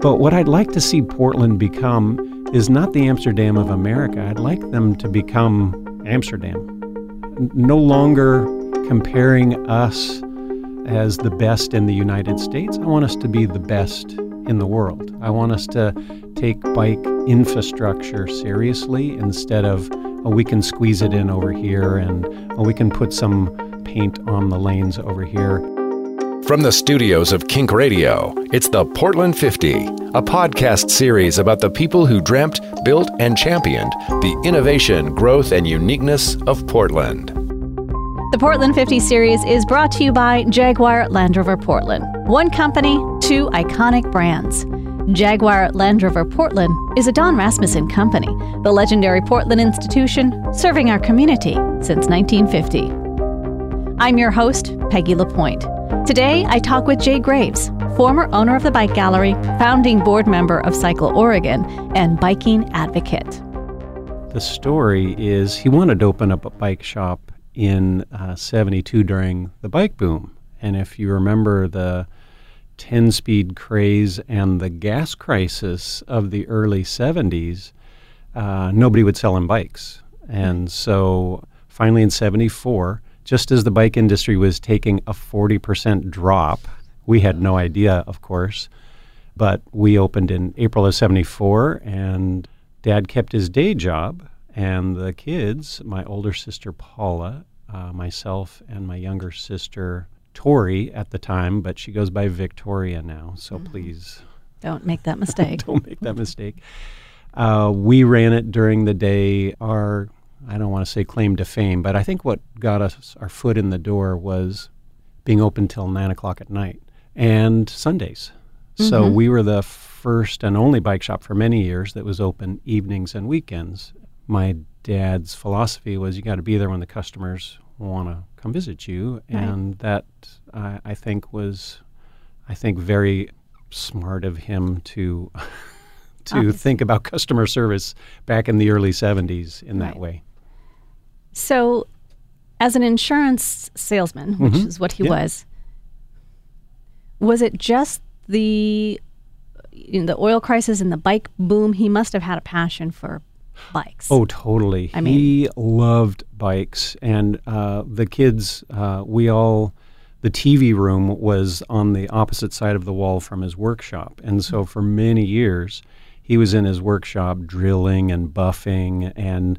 But what I'd like to see Portland become is not the Amsterdam of America. I'd like them to become Amsterdam. No longer comparing us as the best in the United States. I want us to be the best in the world. I want us to take bike infrastructure seriously instead of, oh, we can squeeze it in over here and oh, we can put some paint on the lanes over here. From the studios of Kink Radio, it's the Portland 50, a podcast series about the people who dreamt, built, and championed the innovation, growth, and uniqueness of Portland. The Portland 50 series is brought to you by Jaguar Land Rover Portland. One company, two iconic brands. Jaguar Land Rover Portland is a Don Rasmussen company, the legendary Portland institution serving our community since 1950. I'm your host, Peggy LaPointe. Today, I talk with Jay Graves, former owner of the Bike Gallery, founding board member of Cycle Oregon, and biking advocate. The story is he wanted to open up a bike shop in uh, 72 during the bike boom. And if you remember the 10 speed craze and the gas crisis of the early 70s, uh, nobody would sell him bikes. And so finally in 74, just as the bike industry was taking a 40% drop, we had no idea, of course, but we opened in April of 74 and dad kept his day job and the kids, my older sister Paula, uh, myself, and my younger sister Tori at the time, but she goes by Victoria now. So mm-hmm. please don't make that mistake. don't make that mistake. Uh, we ran it during the day. Our I don't want to say claim to fame, but I think what got us our foot in the door was being open till nine o'clock at night and Sundays. Mm-hmm. So we were the first and only bike shop for many years that was open evenings and weekends my dad's philosophy was you got to be there when the customers want to come visit you, right. and that I, I think was, I think, very smart of him to to Obviously. think about customer service back in the early 70s in right. that way. So, as an insurance salesman, which mm-hmm. is what he yeah. was, was it just the you know, the oil crisis and the bike boom? He must have had a passion for bikes. Oh, totally. I mean, he loved bikes, and uh, the kids, uh, we all. The TV room was on the opposite side of the wall from his workshop, and so for many years, he was in his workshop drilling and buffing and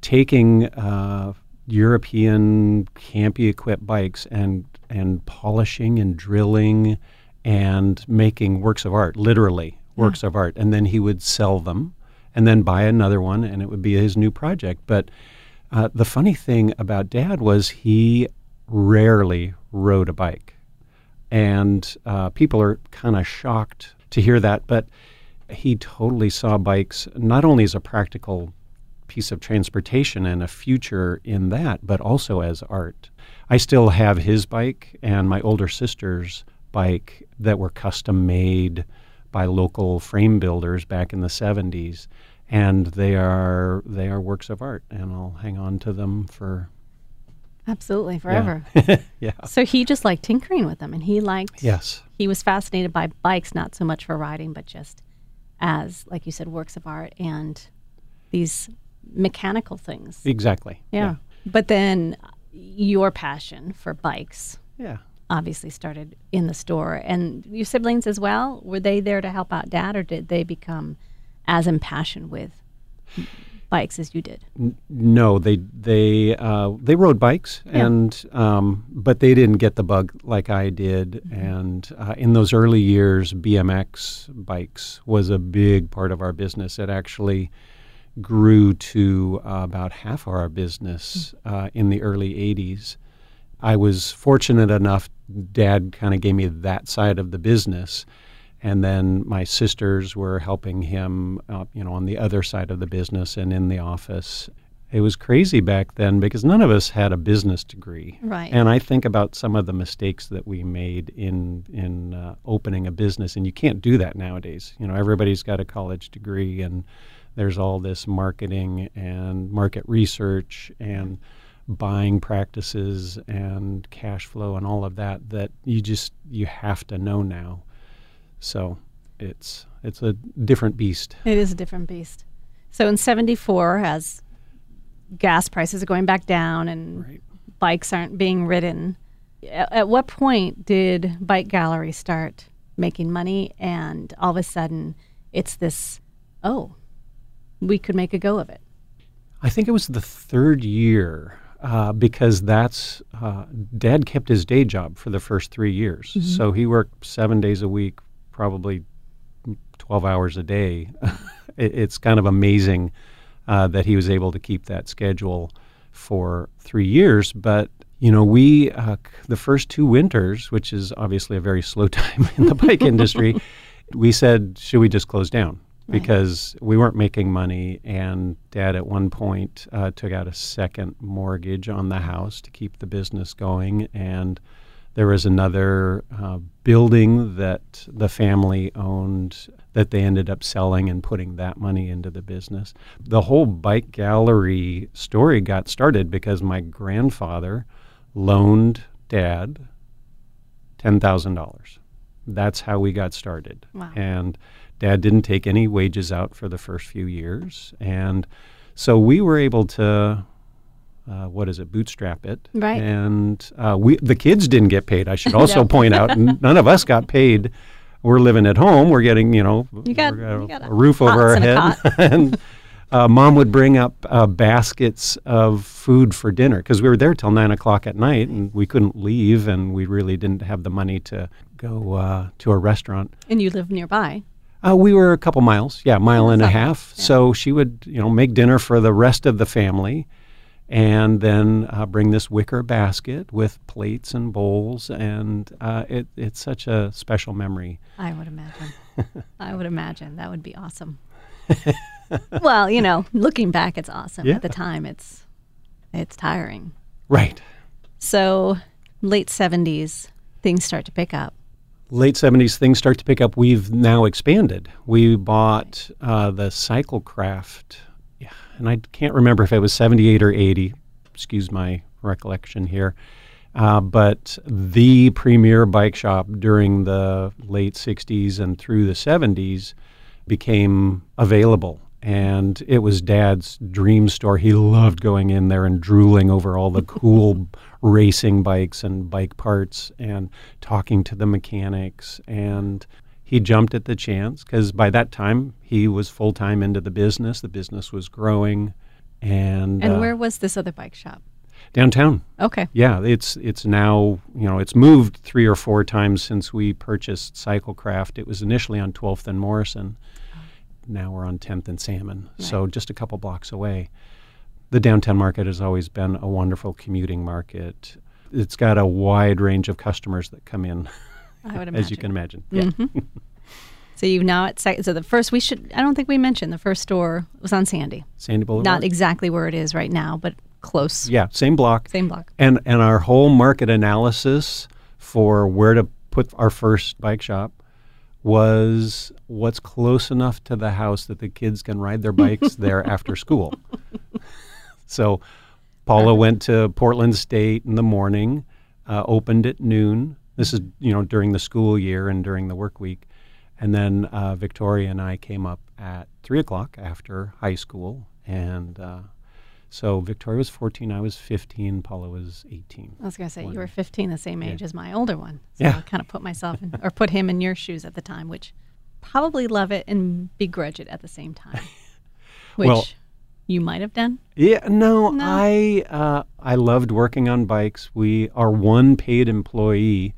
taking uh, European campy equipped bikes and and polishing and drilling and making works of art, literally works yeah. of art, and then he would sell them and then buy another one, and it would be his new project. But uh, the funny thing about Dad was he rarely rode a bike, and uh, people are kind of shocked to hear that. But he totally saw bikes not only as a practical piece of transportation and a future in that, but also as art. I still have his bike and my older sister's bike that were custom made by local frame builders back in the 70s and they are they are works of art and I'll hang on to them for absolutely forever. Yeah. yeah. So he just liked tinkering with them and he liked Yes. He was fascinated by bikes not so much for riding but just as like you said works of art and these mechanical things. Exactly. Yeah. yeah. But then your passion for bikes. Yeah obviously started in the store. And your siblings as well, were they there to help out dad or did they become as impassioned with bikes as you did? No, they they uh, they rode bikes, yeah. and um, but they didn't get the bug like I did. Mm-hmm. And uh, in those early years, BMX bikes was a big part of our business. It actually grew to uh, about half of our business mm. in the early '80s. I was fortunate enough dad kind of gave me that side of the business. And then my sisters were helping him, uh, you know, on the other side of the business and in the office. It was crazy back then because none of us had a business degree. Right. And I think about some of the mistakes that we made in in uh, opening a business, and you can't do that nowadays. You know, everybody's got a college degree, and there's all this marketing and market research and buying practices and cash flow and all of that that you just you have to know now. So it's it's a different beast. It is a different beast. So in 74 as gas prices are going back down and Right. bikes aren't being ridden, at, at what point did Bike Gallery start making money and all of a sudden it's this oh, we could make a go of it. I think it was the third year uh, because that's uh, Dad kept his day job for the first three years, so he worked seven days a week, probably twelve hours a day. it, it's kind of amazing uh, that he was able to keep that schedule for three years, but. You know, we uh, the first two winters, which is obviously a very slow time in the bike industry, we said, should we just close down? Because we weren't making money, and Dad at one point uh, took out a second mortgage on the house to keep the business going, and there was another uh, building that the family owned that they ended up selling and putting that money into the business. The whole bike gallery story got started because my grandfather loaned Dad ten thousand dollars. That's how we got started. Wow. And Dad didn't take any wages out for the first few years, and so we were able to. Uh, what is it? Bootstrap it, Right. And uh, we, the kids didn't get paid. I should also point out, none of us got paid. We're living at home. We're getting, you know, You got- we're you got a, a a roof over our and head, and uh, mom would bring up uh, baskets of food for dinner because we were there till nine o'clock at night, and we couldn't leave, and we really didn't have the money to go uh, to a restaurant. And you live nearby. Uh, we were a couple miles, yeah, a mile and a That's not bad, half. So she would, you know, make dinner for the rest of the family, and then uh, bring this wicker basket with plates and bowls, and uh, it, it's such a special memory. I would imagine. I would imagine that would be awesome. well, you know, looking back, it's awesome. Yeah. At the time, it's it's tiring. Right. So, late seventies, things start to pick up. Late 70s, things start to pick up. We've now expanded. We bought uh, the Cyclecraft, yeah, and I can't remember if it was 78 or 80. Excuse my recollection here. Uh, but the premier bike shop during the late 60s and through the 70s became available. And it was Dad's dream store. He loved going in there and drooling over all the cool racing bikes and bike parts and talking to the mechanics. And he jumped at the chance because by that time he was full time into the business. The business was growing. And, And uh, where was this other bike shop? downtown. Okay. Yeah, it's it's now you know it's moved three or four times since we purchased Cyclecraft. It was initially on 12th and Morrison. Now we're on 10th and Salmon, so just a couple blocks away. The downtown market has always been a wonderful commuting market. It's got a wide range of customers that come in, I would imagine. as you can imagine. Mm-hmm. Yeah, So you now at sec- so the first we should I don't think we mentioned the first store was on Sandy. Sandy Boulevard. Not exactly where it is right now, but close. yeah, same block. Same block. And and our whole market analysis for where to put our first bike shop was what's close enough to the house that the kids can ride their bikes there after school. So Paula went to Portland State in the morning, uh, opened at noon. This is you know during the school year and during the work week, and then uh, Victoria and I came up at three o'clock after high school, and uh, so Victoria was fourteen, I was fifteen, Paula was eighteen. I was going to say you were 15, the same age Yeah. as my older one. So Yeah. I kind of put myself in, or put him in your shoes at the time, which probably love it and begrudge it at the same time. Which Well- you might have done. Yeah, no, No. I uh, I loved working on bikes. We our one paid employee,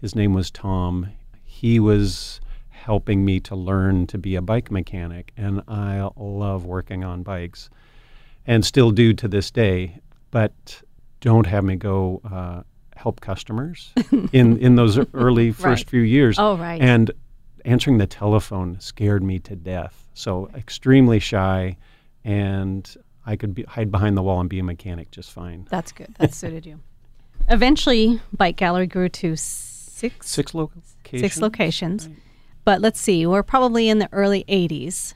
his name was Tom. He was helping me to learn to be a bike mechanic, and I love working on bikes, and still do to this day. But don't have me go uh, help customers in in those early first Right. few years. Oh, right. And answering the telephone scared me to death. So extremely shy, and I could be, hide behind the wall and be a mechanic just fine. That's good. That suited you. Eventually, Bike Gallery grew to six Six locations. six locations. But let's see, we're probably in the early 80s.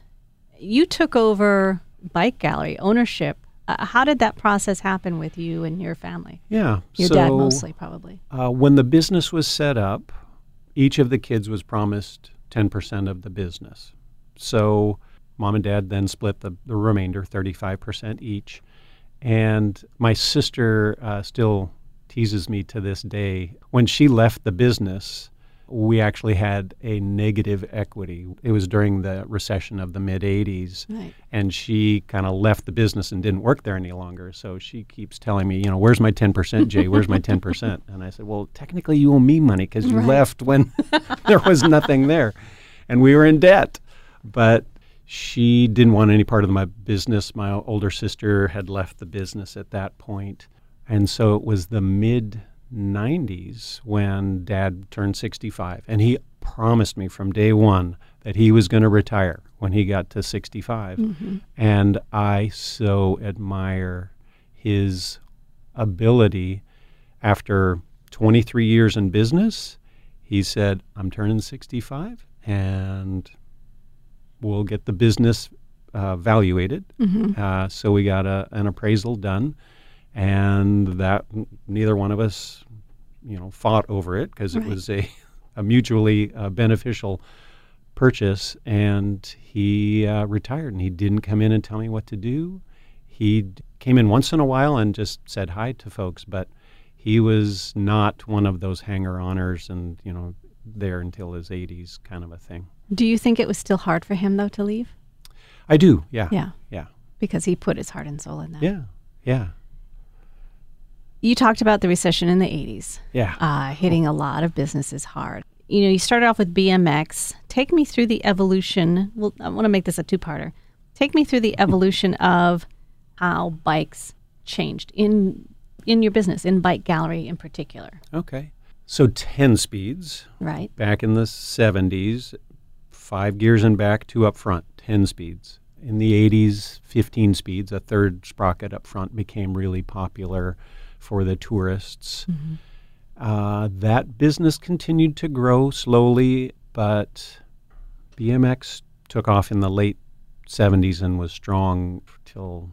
You took over Bike Gallery ownership. Uh, how did that process happen with you and your family? Yeah. Your so, dad mostly, probably. Uh, when the business was set up, each of the kids was promised 10% of the business. So mom and dad then split the, the remainder, 35% each. And my sister uh, still teases me to this day. When she left the business, we actually had a negative equity. It was during the recession of the mid 80s. Right. And she kind of left the business and didn't work there any longer. So she keeps telling me, you know, where's my 10%, Jay? Where's my 10%? And I said, well, technically you owe me money because you Right. left when there was nothing there. And we were in debt. But she didn't want any part of my business. My older sister had left the business at that point. And so it was the mid 90s when dad turned 65. And he promised me from day one that he was going to retire when he got to 65. And I so admire his ability after 23 years in business. He said, I'm turning 65 and we'll get the business uh, evaluated. Uh, so we got a, an appraisal done, and that neither one of us, you know, fought over it because it was a, a mutually uh, beneficial purchase. And he uh, retired, and he didn't come in and tell me what to do. He came in once in a while and just said hi to folks, but he was not one of those hanger-oners and you know there until his 80s kind of a thing. Do you think it was still hard for him though to leave? I do, yeah, Yeah, yeah, because he put his heart and soul in that. yeah, yeah, You talked about the recession in the 80s, yeah. uh, hitting a lot of businesses hard. You know, you started off with BMX. Take me through the evolution. Well, I want to make this a two-parter. Take me through the evolution of how bikes changed in in your business, in Bike Gallery in particular. Okay. So 10 speeds Right. back in the 70s, five gears in back, two up front, 10 speeds. In the 80s, 15 speeds, a third sprocket up front became really popular for the tourists. Uh, that business continued to grow slowly, but BMX took off in the late 70s and was strong till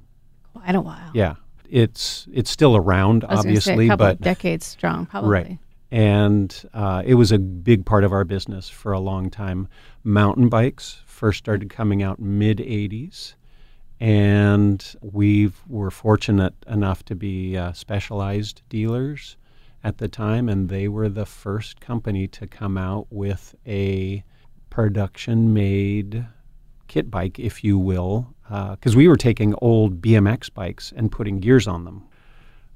Quite a while. yeah. It's it's still around, I was gonna say obviously, a but of decades strong, probably. Right. And uh, it was a big part of our business for a long time. Mountain bikes first started coming out mid 80s. And we were fortunate enough to be uh, Specialized dealers at the time. And they were the first company to come out with a production made kit bike, if you will, because we were taking old BMX bikes and putting gears on them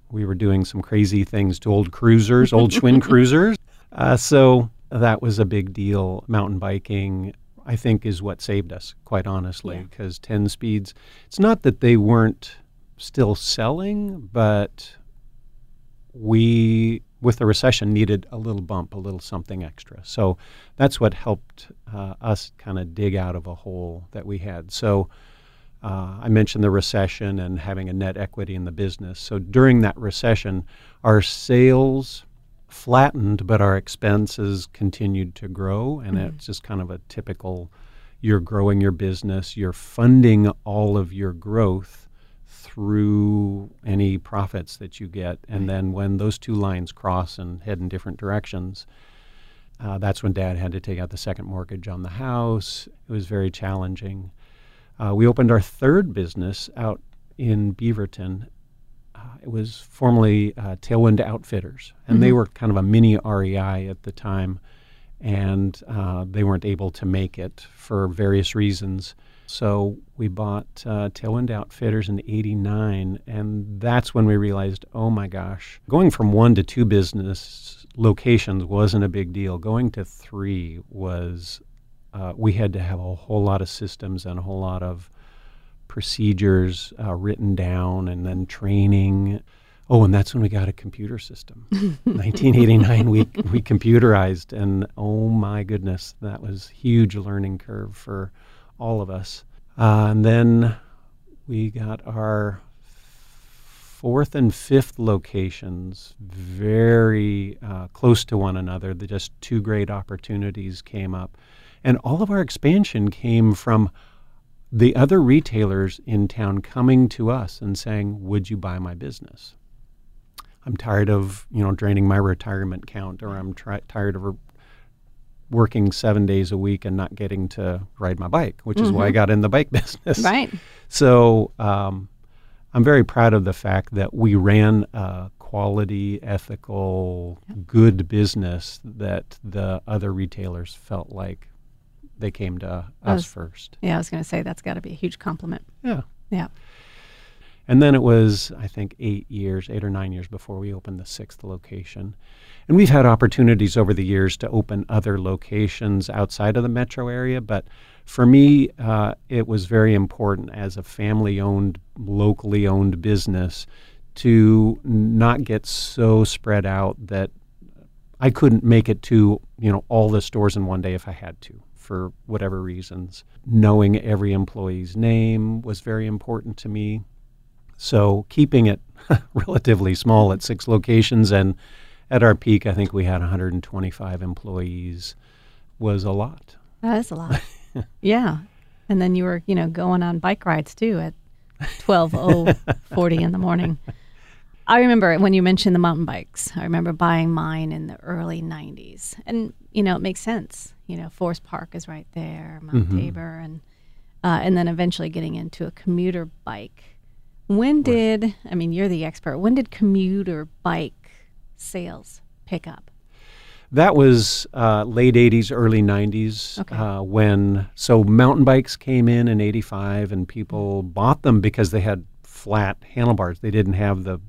we were doing some crazy things to old cruisers, old Schwinn cruisers. Uh, so that was a big deal. Mountain biking, I think, is what saved us, quite honestly, Yeah. because 10 speeds, it's not that they weren't still selling, but we, with the recession, needed a little bump, a little something extra. So that's what helped uh, us kind of dig out of a hole that we had. So uh, I mentioned the recession and having a net equity in the business. So during that recession, our sales flattened, but our expenses continued to grow. And it's just kind of a typical you're growing your business, you're funding all of your growth through any profits that you get. And then when those two lines cross and head in different directions, uh, that's when dad had to take out the second mortgage on the house. It was very challenging. Uh, we opened our third business out in Beaverton. Uh, it was formerly uh, Tailwind Outfitters, and they were kind of a mini REI at the time, and uh, they weren't able to make it for various reasons. So we bought uh, Tailwind Outfitters in '89, and that's when we realized, oh my gosh, going from one to two business locations wasn't a big deal. Going to three was uh, we had to have a whole lot of systems and a whole lot of procedures uh, written down and then training. Oh, and that's when we got a computer system. 1989, we, we computerized, and oh my goodness, that was huge learning curve for all of us. Uh, and then we got our fourth and fifth locations very uh, close to one another. The just two great opportunities came up. And all of our expansion came from the other retailers in town coming to us and saying, Would you buy my business? I'm tired of, you know, draining my retirement count or I'm tri- tired of re- working seven days a week and not getting to ride my bike, which is why I got in the bike business. Right. So um, I'm very proud of the fact that we ran a quality, ethical, good business that the other retailers felt like they came to us was- first. Yeah, I was going to say that's got to be a huge compliment. Yeah. Yeah. And then it was, I think, eight years, eight or nine years before we opened the sixth location. And we've had opportunities over the years to open other locations outside of the metro area. But for me, uh, it was very important as a family owned, locally owned business to not get so spread out that I couldn't make it to, you know, all the stores in one day if I had to for whatever reasons. Knowing every employee's name was very important to me. So keeping it relatively small at six locations and at our peak, I think we had 125 employees was a lot. That is a lot. yeah. And then you were, you know, going on bike rides too at 12:40 in the morning. I remember when you mentioned the mountain bikes. I remember buying mine in the early 90s. And you know, it makes sense. You know, Forest Park is right there, Mount Tabor and uh, and then eventually getting into a commuter bike. When did, I mean, you're the expert. When did commuter bike sales pick up? That was uh, late 80s, early 90s Okay. uh, when, so mountain bikes came in in 85 and people bought them because they had flat handlebars. They didn't have the,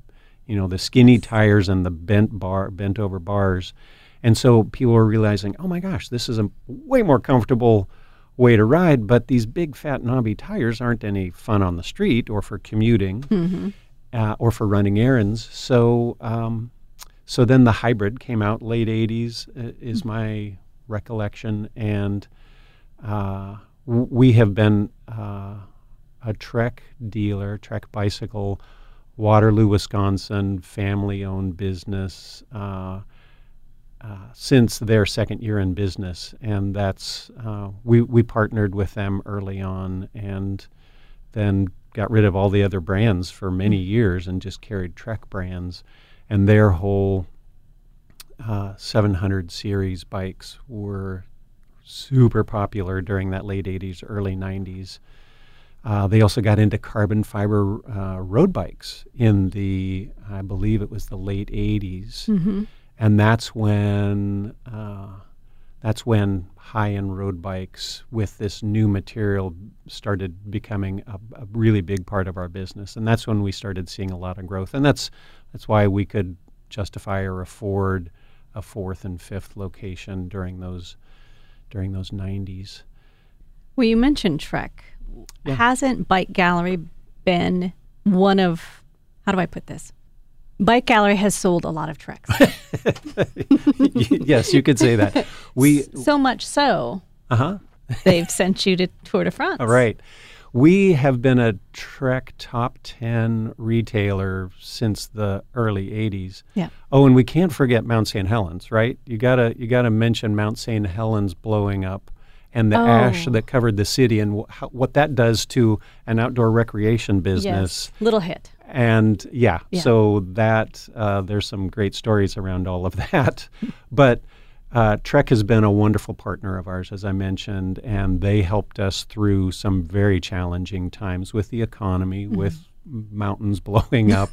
you know, the skinny tires and the bent bar, bent over bars. And so people were realizing, oh my gosh, this is a way more comfortable way to ride, but these big fat knobby tires aren't any fun on the street or for commuting uh, or for running errands. So, um, so then the hybrid came out late '80s, uh, is my recollection, and uh, w- we have been uh, a Trek dealer, Trek Bicycle, Waterloo, Wisconsin, family-owned business. Uh, since their second year in business, and that's uh, we we partnered with them early on, and then got rid of all the other brands for many years and just carried Trek brands, and their whole uh, 700 series bikes were super popular during that late 80s, early 90s. Uh, they also got into carbon fiber uh, road bikes in the, I believe it was the late 80s Mm-hmm. And that's when uh, that's when high-end road bikes with this new material started becoming a, a really big part of our business, and that's when we started seeing a lot of growth, and that's that's why we could justify or afford a fourth and fifth location during those during those 90s. Well, you mentioned Trek. Yeah. Hasn't Bike Gallery been one of, how do I put this? Bike Gallery has sold a lot of Treks. yes, you could say that. We so much so, uh huh. they've sent you to Tour de France. All right. We have been a Trek top 10 retailer since the early 80s. Yeah. Oh, and we can't forget Mount St. Helens, right? You got to you got to mention Mount St. Helens blowing up and the ash Oh. that covered the city and wh- how, what that does to an outdoor recreation business. Yes. Little hit. And yeah, Yeah. so that uh, there's some great stories around all of that. but uh, Trek has been a wonderful partner of ours, as I mentioned, and they helped us through some very challenging times with the economy, with mountains blowing up.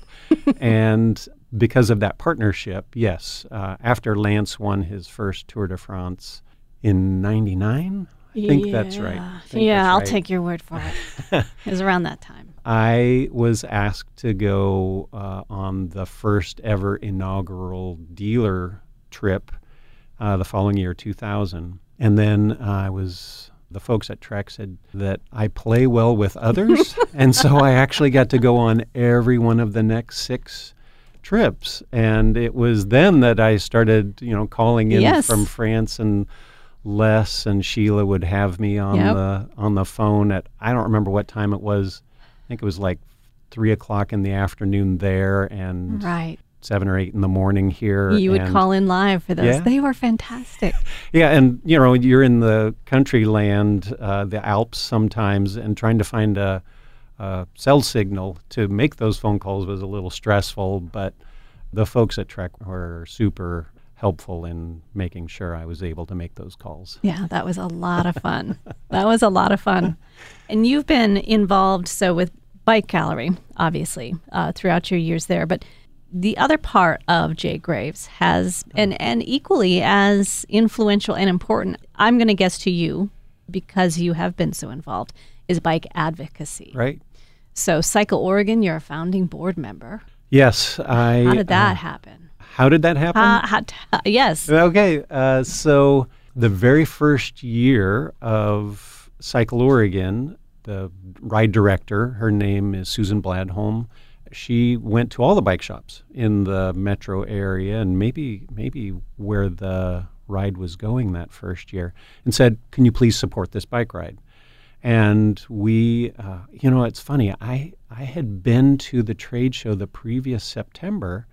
and because of that partnership, yes, uh, after Lance won his first Tour de France in 99, I think that's right. Think yeah, that's I'll right. take your word for it. it was around that time. I was asked to go uh, on the first ever inaugural dealer trip uh, the following year, 2000. And then uh, I was, the folks at Trek said that I play well with others. and so I actually got to go on every one of the next six trips. And it was then that I started, you know, calling in Yes. from France and Les and Sheila would have me on Yep. the on the phone at I don't remember what time it was. I think it was like three o'clock in the afternoon there and Right. seven or eight in the morning here. You would call in live for those. Yeah. They were fantastic. Yeah, and you know you're in the country land, uh, the Alps sometimes, and trying to find a, a cell signal to make those phone calls was a little stressful. But the folks at Trek were super helpful in making sure I was able to make those calls. Yeah, that was a lot of fun. that was a lot of fun. And you've been involved so with Bike Gallery, obviously, uh, throughout your years there. But the other part of Jay Graves has, and, and equally as influential and important, I'm going to guess to you, because you have been so involved, is bike advocacy. Right. So, Cycle Oregon, you're a founding board member. Yes, I. How did that uh, happen? How did that happen? Uh, how t- uh, yes. Okay, uh, so the very first year of Cycle Oregon, the ride director, her name is Susan Bladholm. She went to all the bike shops in the metro area and maybe maybe where the ride was going that first year, and said, "Can you please support this bike ride?" And we, uh, you know, it's funny. I I had been to the trade show the previous September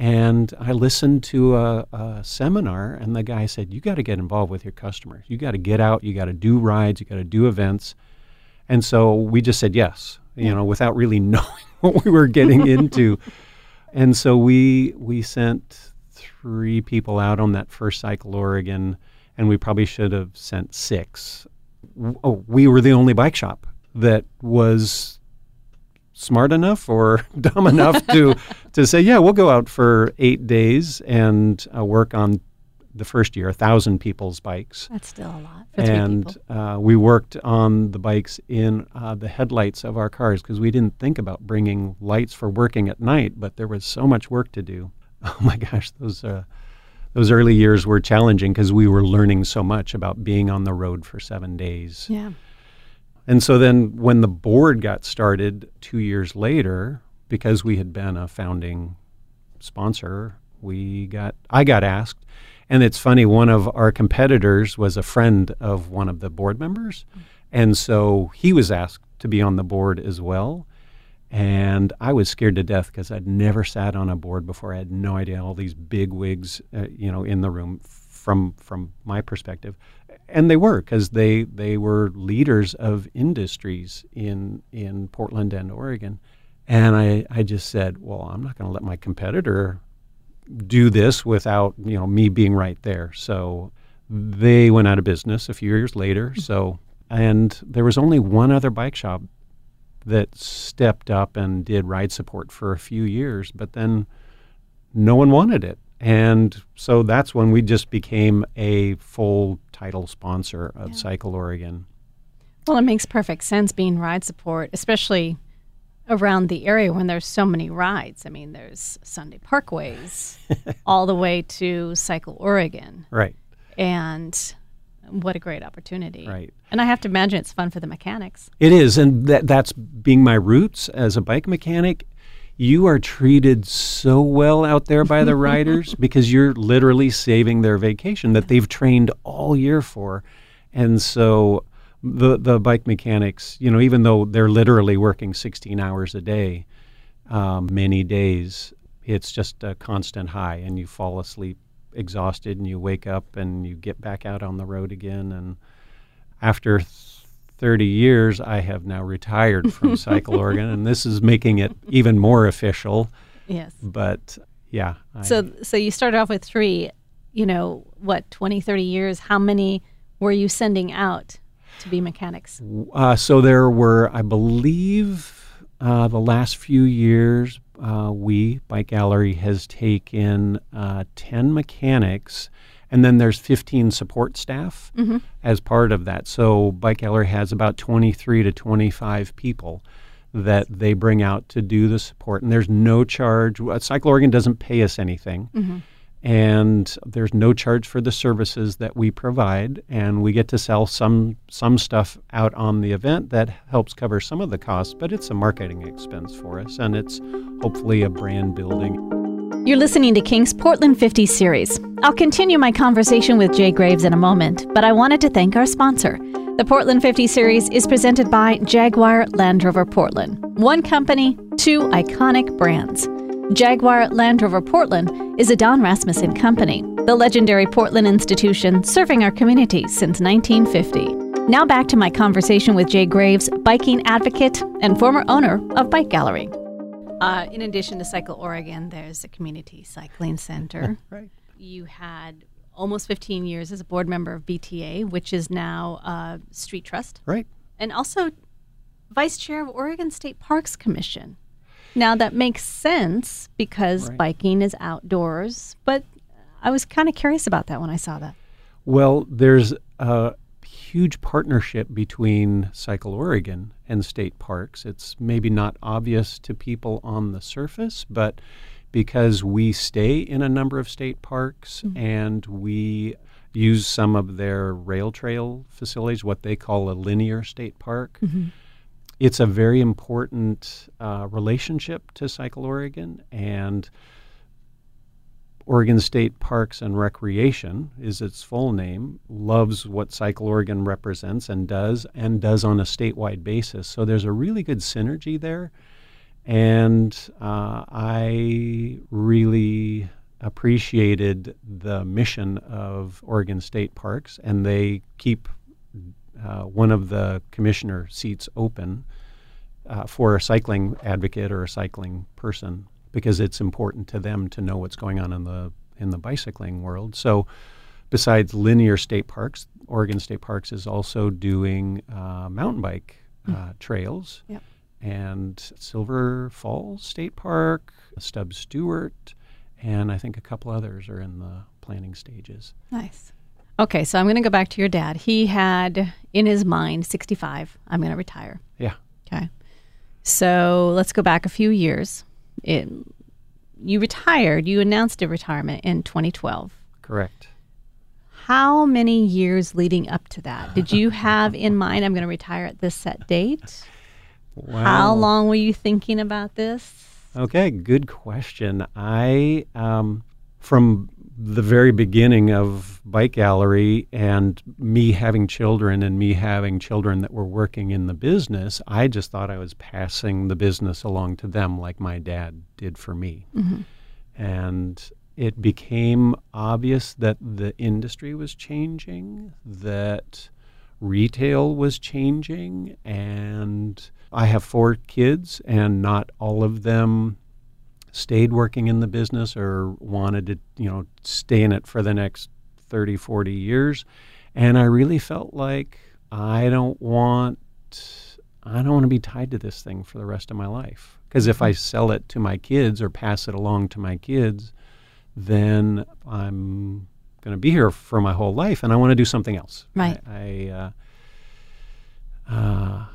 and I listened to a, a seminar, and the guy said, You got to get involved with your customers. You got to get out, you got to do rides, you got to do events. And so we just said yes, you know, without really knowing what we were getting into. and so we we sent three people out on that first cycle Oregon, and we probably should have sent six. Oh, we were the only bike shop that was smart enough or dumb enough to to say, yeah, we'll go out for eight days and uh, work on the first year, a thousand people's bikes. That's still a lot And uh, we worked on the bikes in uh, the headlights of our cars because we didn't think about bringing lights for working at night, but there was so much work to do. Oh my gosh, those uh, those early years were challenging because we were learning so much about being on the road for seven days. Yeah. And so then when the board got started two years later, because we had been a founding sponsor, we got I got asked. And it's funny, one of our competitors was a friend of one of the board members. And so he was asked to be on the board as well. And I was scared to death because I'd never sat on a board before. I had no idea all these big wigs, uh, you know, in the room from from my perspective, and they were because they they were leaders of industries in in Portland and Oregon. And I I just said, well, I'm not going to let my competitor do this without you know me being right there. So they went out of business a few years later. Hmm. So and there was only one other bike shop that stepped up and did ride support for a few years, but then no one wanted it. And so that's when we just became a full title sponsor of Yeah. Cycle Oregon. Well, it makes perfect sense being ride support, especially around the area when there's so many rides. I mean, there's Sunday Parkways all the way to Cycle Oregon. Right, And what a great opportunity. right. And I have to imagine it's fun for the mechanics. It is, and that that's being my roots as a bike mechanic. You are treated so well out there by the riders because you're literally saving their vacation that they've trained all year for, and so the the bike mechanics, you know, even though they're literally working 16 hours a day, um, many days, it's just a constant high, and you fall asleep exhausted, and you wake up and you get back out on the road again, and after 30 years, I have now retired from Cycle Oregon, and this is making it even more official. Yes. But yeah, I, So so you started off with 3, you know, what, 20, 30 years. How many were you sending out to be mechanics? uh, so there were, I believe, uh, the last few years, uh, we Bike Gallery has taken uh, 10 mechanics, and then there's 15 support staff mm-hmm. as part of that. So Bike Gallery has about 23 to 25 people that they bring out to do the support, and there's no charge. Cycle Oregon doesn't pay us anything. Mm-hmm. and there's no charge for the services that we provide and we get to sell some some stuff out on the event that helps cover some of the costs but it's a marketing expense for us and it's hopefully a brand building You're listening to Kink's Portland 50 series. I'll continue my conversation with Jay Graves in a moment, but I wanted to thank our sponsor. The Portland 50 series is presented by Jaguar Land Rover Portland. One company, two iconic brands. Jaguar Land Rover Portland is a Don Rasmussen company, the legendary Portland institution serving our community since 1950. Now back to my conversation with Jay Graves, biking advocate and former owner of Bike Gallery. Uh, in addition to Cycle Oregon, there's a community cycling center. right you had almost 15 years as a board member of BTA, which is now uh, Street Trust, Right. and also vice chair of Oregon State Parks Commission. Now that makes sense because Right. biking is outdoors, but I was kind of curious about that when I saw that. Well, there's a huge partnership between Cycle Oregon and state parks. It's maybe not obvious to people on the surface, but because we stay in a number of state parks and we use some of their rail trail facilities, what they call a linear state park. It's a very important uh, relationship to Cycle Oregon, and Oregon State Parks and Recreation is its full name, loves what Cycle Oregon represents and does, and does on a statewide basis. So there's a really good synergy there. And uh, I really appreciated the mission of Oregon State Parks, and they keep uh, one of the commissioner seats open uh, for a cycling advocate or a cycling person because it's important to them to know what's going on in the in the bicycling world. So, besides linear state parks, Oregon State Parks is also doing uh, mountain bike uh, trails. Yep. And Silver Falls State Park, Stubbs Stewart, and I think a couple others are in the planning stages. Nice. Okay, so I'm going to go back to your dad. He had in his mind 65, I'm going to retire. Yeah. Okay. So let's go back a few years. It, you retired, you announced a retirement in 2012. Correct. How many years leading up to that did you have in mind? I'm going to retire at this set date. Wow. How long were you thinking about this? Okay, good question. I, um, from the very beginning of Bike Gallery and me having children and me having children that were working in the business, I just thought I was passing the business along to them like my dad did for me. Mm-hmm. And it became obvious that the industry was changing, that retail was changing, and I have four kids, and not all of them stayed working in the business or wanted to, you know, stay in it for the next 30, 40 years. And I really felt like I don't want I don't want to be tied to this thing for the rest of my life. Because if I sell it to my kids or pass it along to my kids, then I'm going to be here for my whole life, and I want to do something else. Right. I, I, uh, uh,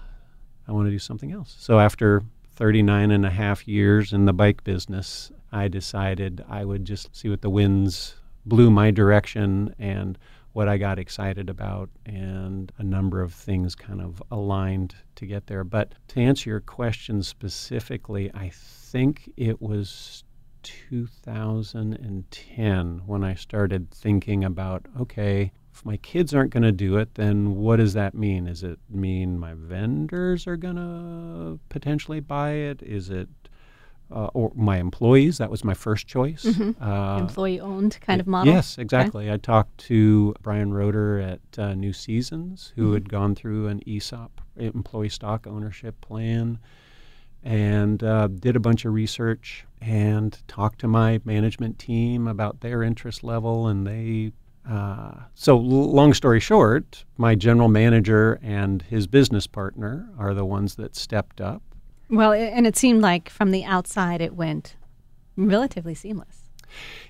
I want to do something else. So after 39 and a half years in the bike business, I decided I would just see what the winds blew my direction and what I got excited about, and a number of things kind of aligned to get there. But to answer your question specifically, I think it was 2010 when I started thinking about okay, if my kids aren't going to do it, then what does that mean? Is it mean my vendors are going to potentially buy it? Is it uh, or my employees? That was my first choice. Uh, Employee owned kind of model? Yes, exactly. I talked to Brian Rohter at uh, New Seasons, who had gone through an ESOP, employee stock ownership plan, and uh, did a bunch of research and talked to my management team about their interest level. And they, uh, so long story short, my general manager and his business partner are the ones that stepped up. Well, and it seemed like from the outside it went relatively seamless.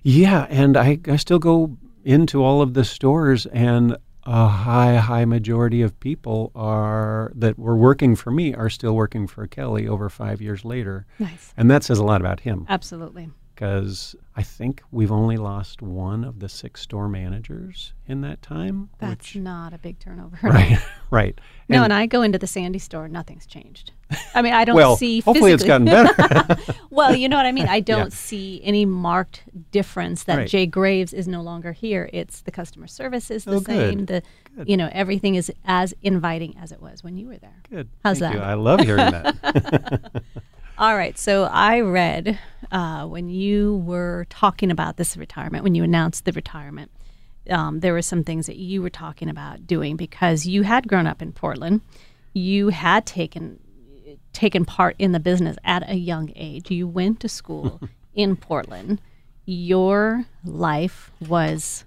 Yeah, and I, I still go into all of the stores, and a high, high majority of people are that were working for me are still working for Kelly over five years later, Nice. and that says a lot about him Absolutely. Because I think we've only lost one of the six store managers in that time. That's which, not a big turnover. right, right. No, and I go into the Sandy store, nothing's changed. I mean, I don't well, see. hopefully it's physically- gotten better. well, you know what I mean. I don't Yeah. see any marked difference that Right. Jay Graves is no longer here. It's the customer service is the Oh, good. same. The, you know, everything is as inviting as it was when you were there. Good. How's Thank you. that? I love hearing that. All right. So I read uh, when you were talking about this retirement, when you announced the retirement, um, there were some things that you were talking about doing because you had grown up in Portland. You had taken taken part in the business at a young age. You went to school in Portland. your life was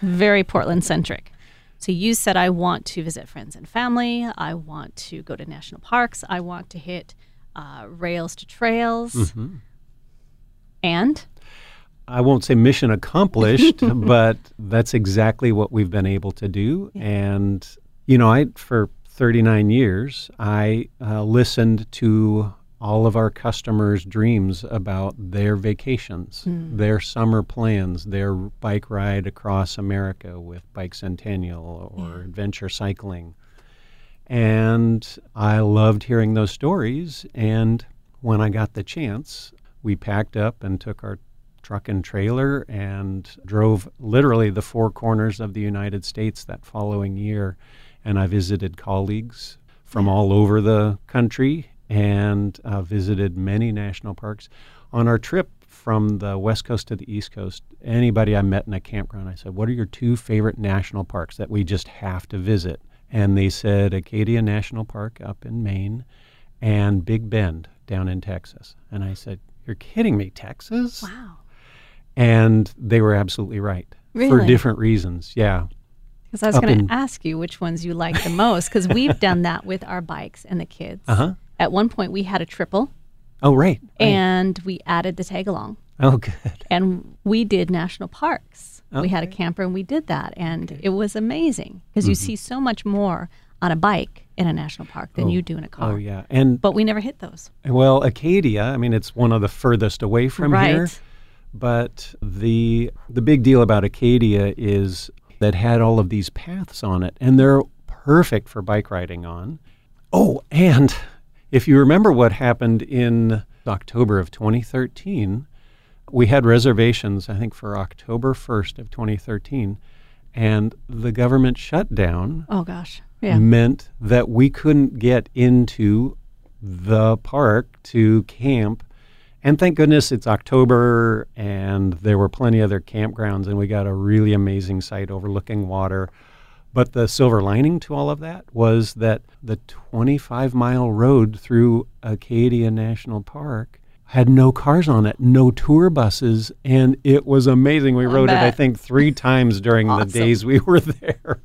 very Portland centric. So you said, I want to visit friends and family. I want to go to national parks. I want to hit uh, rails to trails. Mm-hmm. And I won't say mission accomplished, but that's exactly what we've been able to do. And, you know, I, for 39 years, I uh, listened to all of our customers' dreams about their vacations, their summer plans, their bike ride across America with Bikecentennial or adventure cycling. And I loved hearing those stories. And when I got the chance, we packed up and took our truck and trailer and drove literally the four corners of the United States that following year. And I visited colleagues from all over the country and uh, visited many national parks. On our trip from the West Coast to the East Coast, anybody I met in a campground, I said, What are your two favorite national parks that we just have to visit? And they said Acadia National Park up in Maine and Big Bend down in Texas. And I said, You're kidding me, Texas? wow. And they were absolutely right for different reasons. Yeah. Because I was going to ask you which ones you like the most, because we've done that with our bikes and the kids. Uh huh. At one point, we had a triple, Oh, right. right. and we added the tag along, oh, good. and we did national parks. We had a camper, and we did that, and it was amazing because you Mm-hmm. see so much more on a bike in a national park than you oh. do in a oh, car. Oh, yeah. And But we never hit those. Well, Acadia, I mean, it's one of the furthest away from here. Right. But the the big deal about Acadia is that had all of these paths on it, and they're perfect for bike riding on. Oh, and if you remember what happened in October of 2013, we had reservations, I think, for October 1st of 2013, and the government shutdown Oh gosh, yeah. meant that we couldn't get into the park to camp. And thank goodness it's October and there were plenty other campgrounds and we got a really amazing site overlooking water. But the silver lining to all of that was that the 25 mile road through Acadia National Park had no cars on it, no tour buses, and it was amazing. We rode it, I think, three times during Awesome. the days we were there.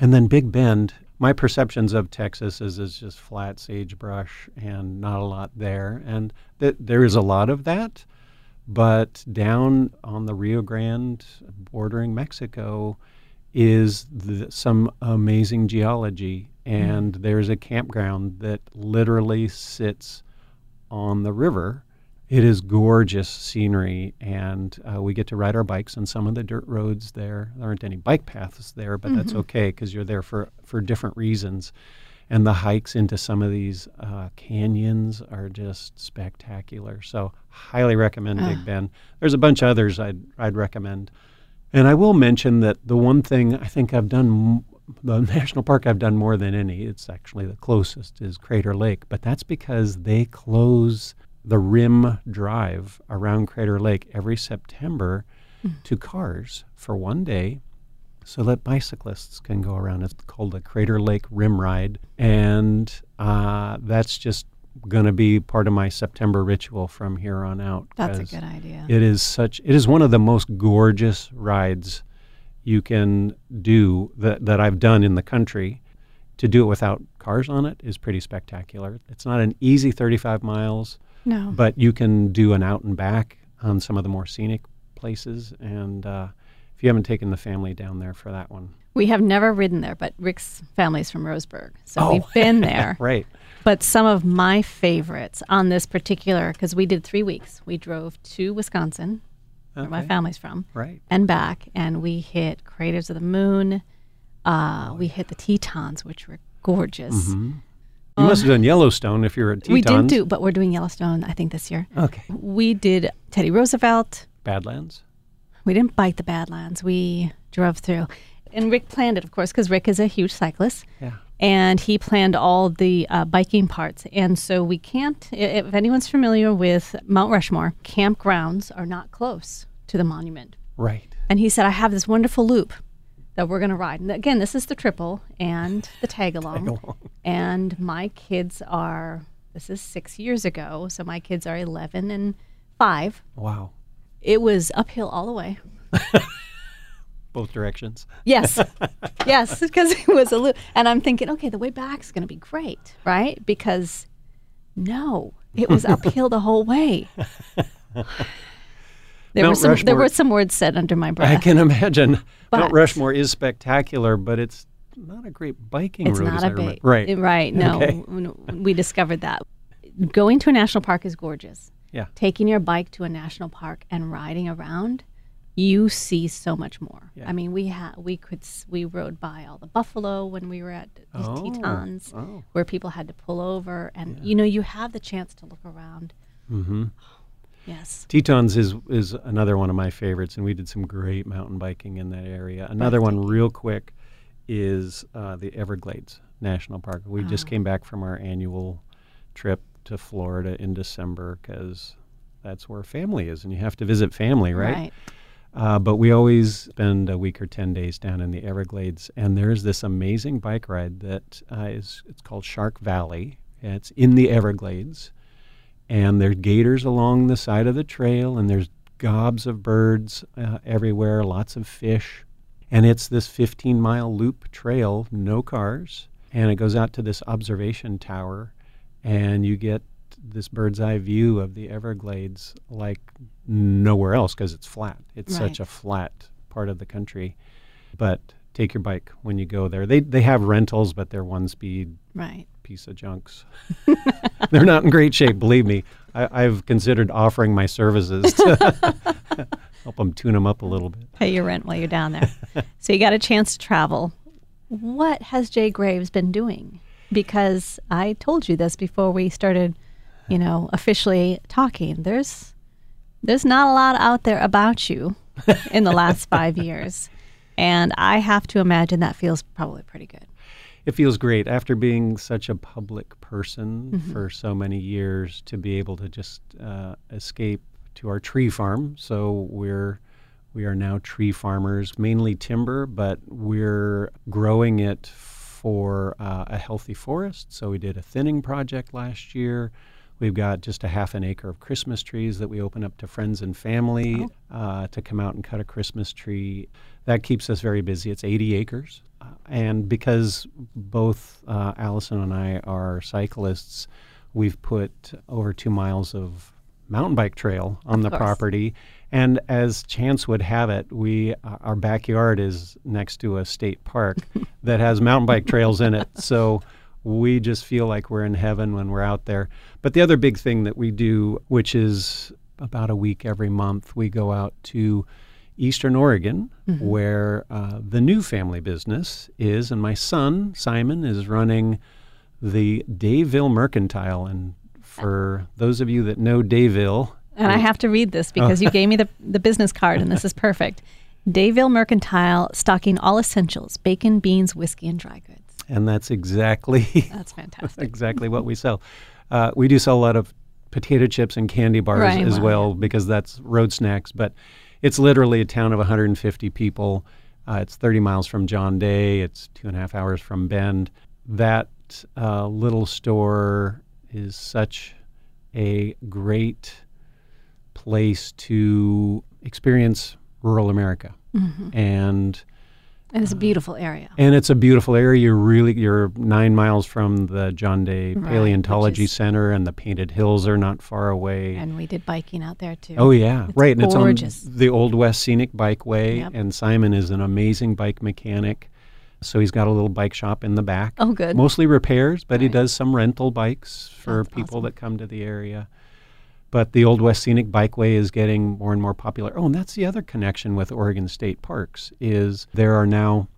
And then Big Bend, my perceptions of Texas is is just flat sagebrush and not a lot there. And th- there is a lot of that, but down on the Rio Grande, bordering Mexico, is th- some amazing geology. And mm-hmm. there's a campground that literally sits on the river. It is gorgeous scenery, and uh, we get to ride our bikes on some of the dirt roads there. There aren't any bike paths there, but that's okay because you're there for, for different reasons. And the hikes into some of these uh, canyons are just spectacular. So, highly recommend Big Bend. There's a bunch of others I'd, I'd recommend. And I will mention that the one thing I think I've done, the national park I've done more than any, it's actually the closest, is Crater Lake. But that's because they close the rim drive around Crater Lake every September to cars for one day so that bicyclists can go around. It's called the Crater Lake Rim Ride. And uh, that's just going to be part of my September ritual from here on out. That's a good idea. it is such. It is one of the most gorgeous rides you can do that that I've done in the country. To do it without cars on it is pretty spectacular. It's not an easy 35 miles, no. but you can do an out and back on some of the more scenic places. And uh, if you haven't taken the family down there for that one, We have never ridden there, but Rick's family's from Roseburg. So Oh. we've been there. right? But some of my favorites on this particular, because we did three weeks, we drove to Wisconsin, where my family's from, Right. and back, and we hit Craters of the Moon. Uh, we hit the Tetons, which were gorgeous. You must have done Yellowstone if you're at Tetons. We didn't do, but we're doing Yellowstone, I think, this year. Okay. We did Teddy Roosevelt. Badlands. We didn't bike the Badlands. We drove through. And Rick planned it, of course, because Rick is a huge cyclist. Yeah. And he planned all the uh, biking parts. And so we can't, if anyone's familiar with Mount Rushmore, campgrounds are not close to the monument. Right. And he said, I have this wonderful loop that we're going to ride. And again, this is the triple and the tag along. And my kids are, this is six years ago. So my kids are 11 and five. Wow. it was uphill all the way. Both directions. Yes, yes, because it was a loop, and I'm thinking, okay, the way back is going to be great, right? Because no, it was uphill the whole way. There Mount were some there were some words said under my breath. I can imagine. But- Mount Rushmore is spectacular, but it's not a great biking It's route. not as I a big Right. Right. No, Okay. we discovered that. Going to a national park is gorgeous. Yeah. Taking your bike to a national park and riding around, you see so much more. Yeah. I mean, we had we could s- we rode by all the buffalo when we were at these Oh, Tetons, oh. where people had to pull over, and you know you have the chance to look around. Mm-hmm. Yes. Tetons is is another one of my favorites, and we did some great mountain biking in that area. Another one, real quick, is uh, the Everglades National Park. We just Ah. came back from our annual trip to Florida in December because that's where family is, and you have to visit family, right? Uh, but we always spend a week or 10 days down in the Everglades. And there's this amazing bike ride that uh, is it's called Shark Valley. And it's in the Everglades. And there's gators along the side of the trail, and there's gobs of birds uh, everywhere, lots of fish. And it's this 15 mile loop trail, no cars. And it goes out to this observation tower, and you get this bird's eye view of the Everglades like nowhere else because it's flat. It's such a flat part of the country. But take your bike when you go there. They they have rentals, but they're one speed Right. Piece of junks. they're not in great shape, believe me. I, I've considered offering my services to help them tune them up a little bit. Pay your rent while you're down there. so you got a chance to travel. What has Jay Graves been doing? Because I told you this before we started, you know, officially talking. There's there's not a lot out there about you in the last 5 years. And I have to imagine that feels probably pretty good. It feels great after being such a public person for so many years to be able to just uh, escape to our tree farm. So we're we are now tree farmers, mainly timber, but we're growing it for uh, a healthy forest. So we did a thinning project last year. We've got just a half an acre of Christmas trees that we open up to friends and family uh, to come out and cut a Christmas tree. That keeps us very busy. It's 80 acres. And because both uh, Allison and I are cyclists, we've put over two miles of mountain bike trail on the property. And as chance would have it, we uh, our backyard is next to a state park that has mountain bike trails in it. So we just feel like we're in heaven when we're out there. But the other big thing that we do, which is about a week every month, we go out to Eastern Oregon, where uh, the new family business is, and my son Simon is running the Dayville Mercantile. And for those of you that know Dayville, And I have to read this because you gave me the, the business card, and this is perfect. Dayville Mercantile, stocking all essentials bacon, beans, whiskey, and dry goods. and that's exactly That's fantastic. exactly what we sell. Uh, we do sell a lot of potato chips and candy bars Right, as well, well because that's road snacks. But it's literally a town of 150 people. Uh, it's 30 miles from John Day. It's two and a half hours from Bend. That uh, little store is such a great place to experience rural America. Mm-hmm. And And it's a beautiful area. and it's a beautiful area. You're really you're nine miles from the John Day Right, Paleontology is- Center, and the Painted Hills are not far away. And we did biking out there too. oh yeah, It's right. And it's on the Old West Scenic Bikeway, Yep. and Simon is an amazing bike mechanic. So he's got a little bike shop in the back. Oh, good. Mostly repairs, but he does some rental bikes for That's people awesome. that come to the area. But the Old West Scenic Bikeway is getting more and more popular. Oh, and that's the other connection with Oregon State Parks is there are now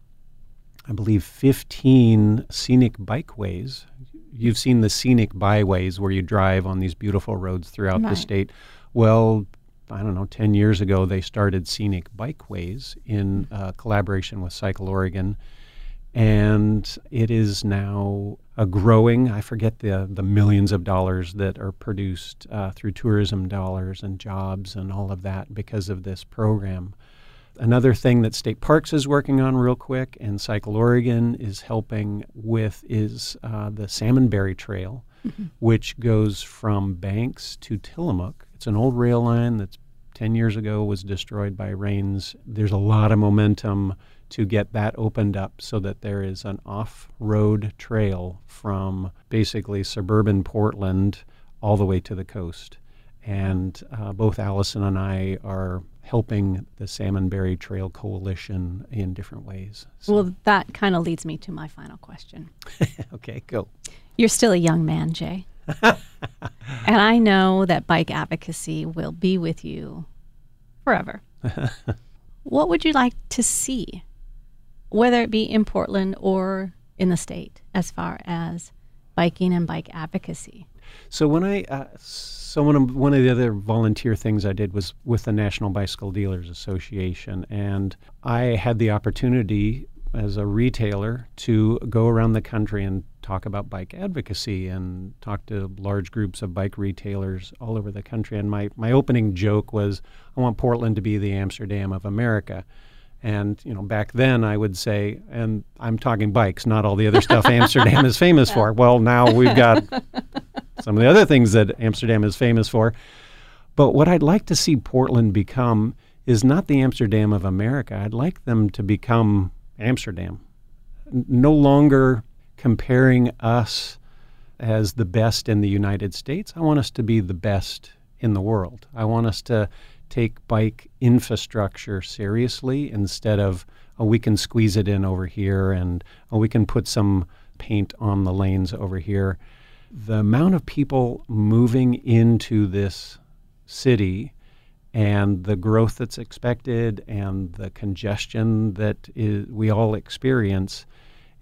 I believe 15 scenic bikeways. You've seen the scenic byways where you drive on these beautiful roads throughout the state. Well, I don't know, 10 years ago, they started scenic bikeways in uh, collaboration with Cycle Oregon. And it is now a growing, I forget the, the millions of dollars that are produced uh, through tourism dollars and jobs and all of that because of this program. Another thing that State Parks is working on real quick and Cycle Oregon is helping with is uh, the Salmonberry Trail, which goes from Banks to Tillamook. It's an old rail line that's 10 years ago was destroyed by rains. There's a lot of momentum to get that opened up so that there is an off road trail from basically suburban Portland all the way to the coast. And uh, both Allison and I are helping the Salmonberry Trail Coalition in different ways. So. Well, that kind of leads me to my final question. okay, go. You're still a young man, Jay. and I know that bike advocacy will be with you forever. what would you like to see, whether it be in Portland or in the state, as far as biking and bike advocacy? So when I uh, so one of one of the other volunteer things I did was with the National Bicycle Dealers Association, and I had the opportunity as a retailer to go around the country and talk about bike advocacy and talk to large groups of bike retailers all over the country. And my, my opening joke was, I want Portland to be the Amsterdam of America. And you know, back then I would say, and I'm talking bikes, not all the other stuff Amsterdam is famous for. Well, now we've got some of the other things that Amsterdam is famous for. But what I'd like to see Portland become is not the Amsterdam of America. I'd like them to become Amsterdam. No longer comparing us as the best in the United States. I want us to be the best in the world. I want us to take bike infrastructure seriously instead of, oh, we can squeeze it in over here and, oh, we can put some paint on the lanes over here. The amount of people moving into this city and the growth that's expected and the congestion that is, we all experience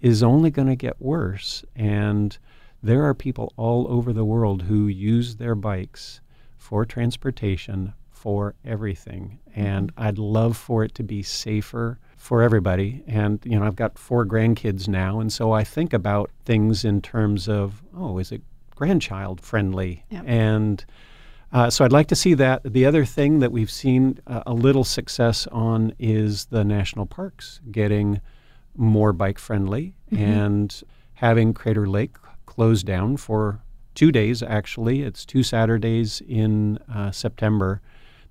is only going to get worse. And there are people all over the world who use their bikes for transportation for everything. And mm-hmm. I'd love for it to be safer for everybody. And, you know, I've got four grandkids now. And so I think about things in terms of, oh, is it grandchild friendly? Yep. And uh, so I'd like to see that. The other thing that we've seen uh, a little success on is the national parks getting more bike friendly mm-hmm. and having Crater Lake closed down for two days, actually. It's two Saturdays in uh, September.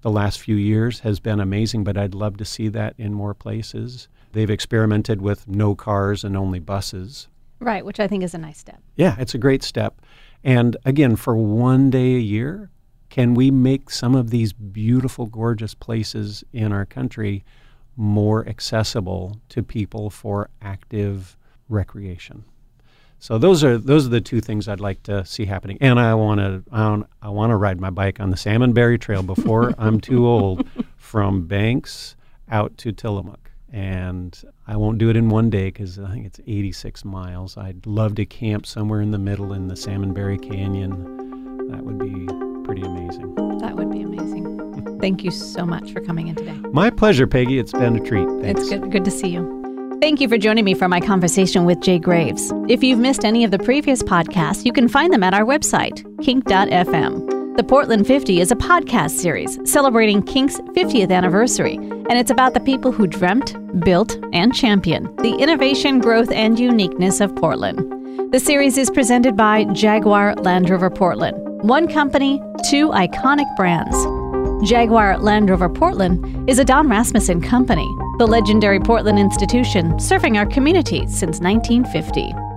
The last few years has been amazing, but I'd love to see that in more places. They've experimented with no cars and only buses. Right, which I think is a nice step. Yeah, it's a great step. And again, for one day a year, can we make some of these beautiful, gorgeous places in our country more accessible to people for active recreation? So those are those are the two things I'd like to see happening. And I want to I, I want to ride my bike on the Salmonberry Trail before I'm too old, from Banks out to Tillamook. And I won't do it in one day because I think it's 86 miles. I'd love to camp somewhere in the middle in the Salmonberry Canyon. That would be pretty amazing. That would be amazing. Thank you so much for coming in today. My pleasure, Peggy. It's been a treat. Thanks. It's good, good to see you. Thank you for joining me for my conversation with Jay Graves. If you've missed any of the previous podcasts, you can find them at our website, kink.fm. The Portland 50 is a podcast series celebrating Kink's 50th anniversary, and it's about the people who dreamt, built, and championed the innovation, growth, and uniqueness of Portland. The series is presented by Jaguar Land Rover Portland. One company, two iconic brands. Jaguar Land Rover Portland is a Don Rasmussen company, the legendary Portland institution serving our community since 1950.